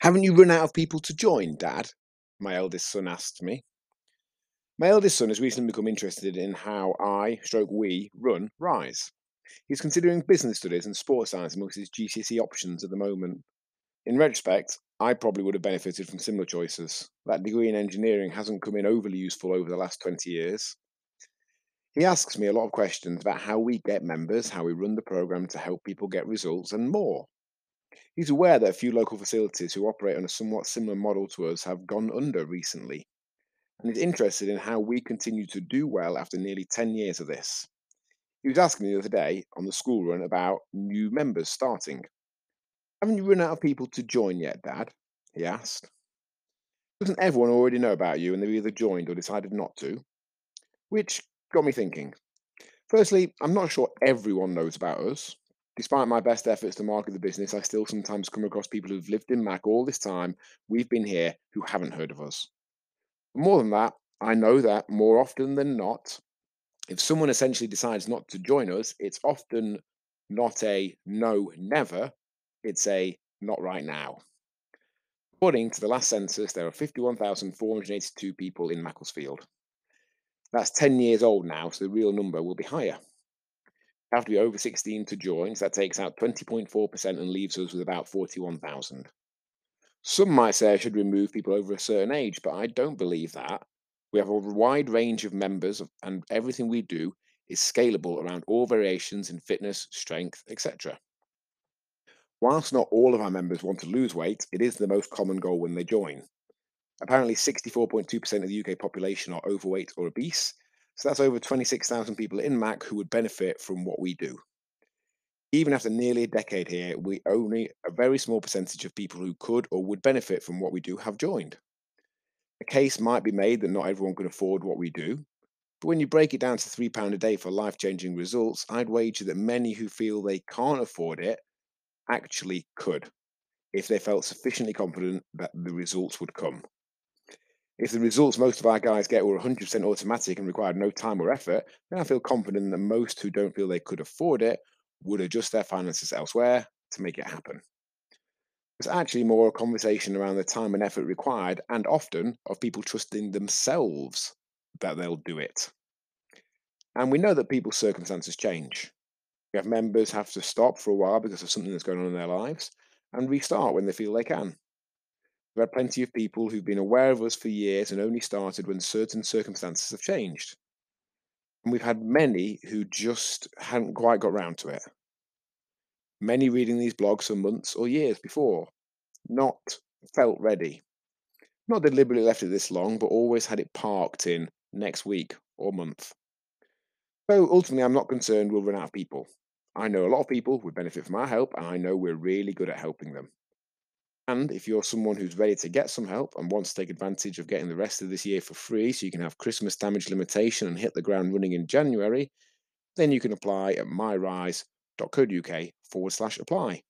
Haven't you run out of people to join, Dad? My eldest son asked me. My eldest son has recently become interested in how I, stroke we, run Rise. He's considering business studies and sports science amongst his GCSE options at the moment. In retrospect, I probably would have benefited from similar choices. That degree in engineering hasn't come in overly useful over the last 20 years. He asks me a lot of questions about how we get members, how we run the program to help people get results, and more. He's aware that a few local facilities who operate on a somewhat similar model to us have gone under recently, and is interested in how we continue to do well after nearly 10 years of this. He was asking me the other day on the school run about new members starting. Haven't you run out of people to join yet, Dad? he asked. Doesn't everyone already know about you and they've either joined or decided not to? Which got me thinking. Firstly, I'm not sure everyone knows about us. Despite my best efforts to market the business, I still sometimes come across people who've lived in Mac all this time, we've been here, who haven't heard of us. More than that, I know that more often than not, if someone essentially decides not to join us, it's often not a no, never, it's a not right now. According to the last census, there are 51,482 people in Macclesfield. That's 10 years old now, so the real number will be higher. Have to be over 16 to join, so that takes out 20.4% and leaves us with about 41,000. Some might say I should remove people over a certain age, but I don't believe that. We have a wide range of members, and everything we do is scalable around all variations in fitness, strength, etc. Whilst not all of our members want to lose weight, it is the most common goal when they join. Apparently, 64.2% of the UK population are overweight or obese, so that's over 26,000 people in MAC who would benefit from what we do. Even after nearly a decade here, we only a very small percentage of people who could or would benefit from what we do have joined. A case might be made that not everyone can afford what we do, but when you break it down to £3 a day for life changing results, I'd wager that many who feel they can't afford it actually could if they felt sufficiently confident that the results would come. If the results most of our guys get were 100% automatic and required no time or effort, then I feel confident that most who don't feel they could afford it would adjust their finances elsewhere to make it happen. It's actually more a conversation around the time and effort required, and often of people trusting themselves that they'll do it. And we know that people's circumstances change. We have members have to stop for a while because of something that's going on in their lives and restart when they feel they can. We've had plenty of people who've been aware of us for years and only started when certain circumstances have changed. And we've had many who just hadn't quite got round to it. Many reading these blogs for months or years before, not felt ready. Not deliberately left it this long, but always had it parked in next week or month. So ultimately, I'm not concerned we'll run out of people. I know a lot of people would benefit from our help, and I know we're really good at helping them. And if you're someone who's ready to get some help and wants to take advantage of getting the rest of this year for free so you can have Christmas damage limitation and hit the ground running in January, then you can apply at myrise.co.uk forward slash apply.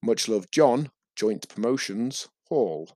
Much love, John, Joint Promotions Hall.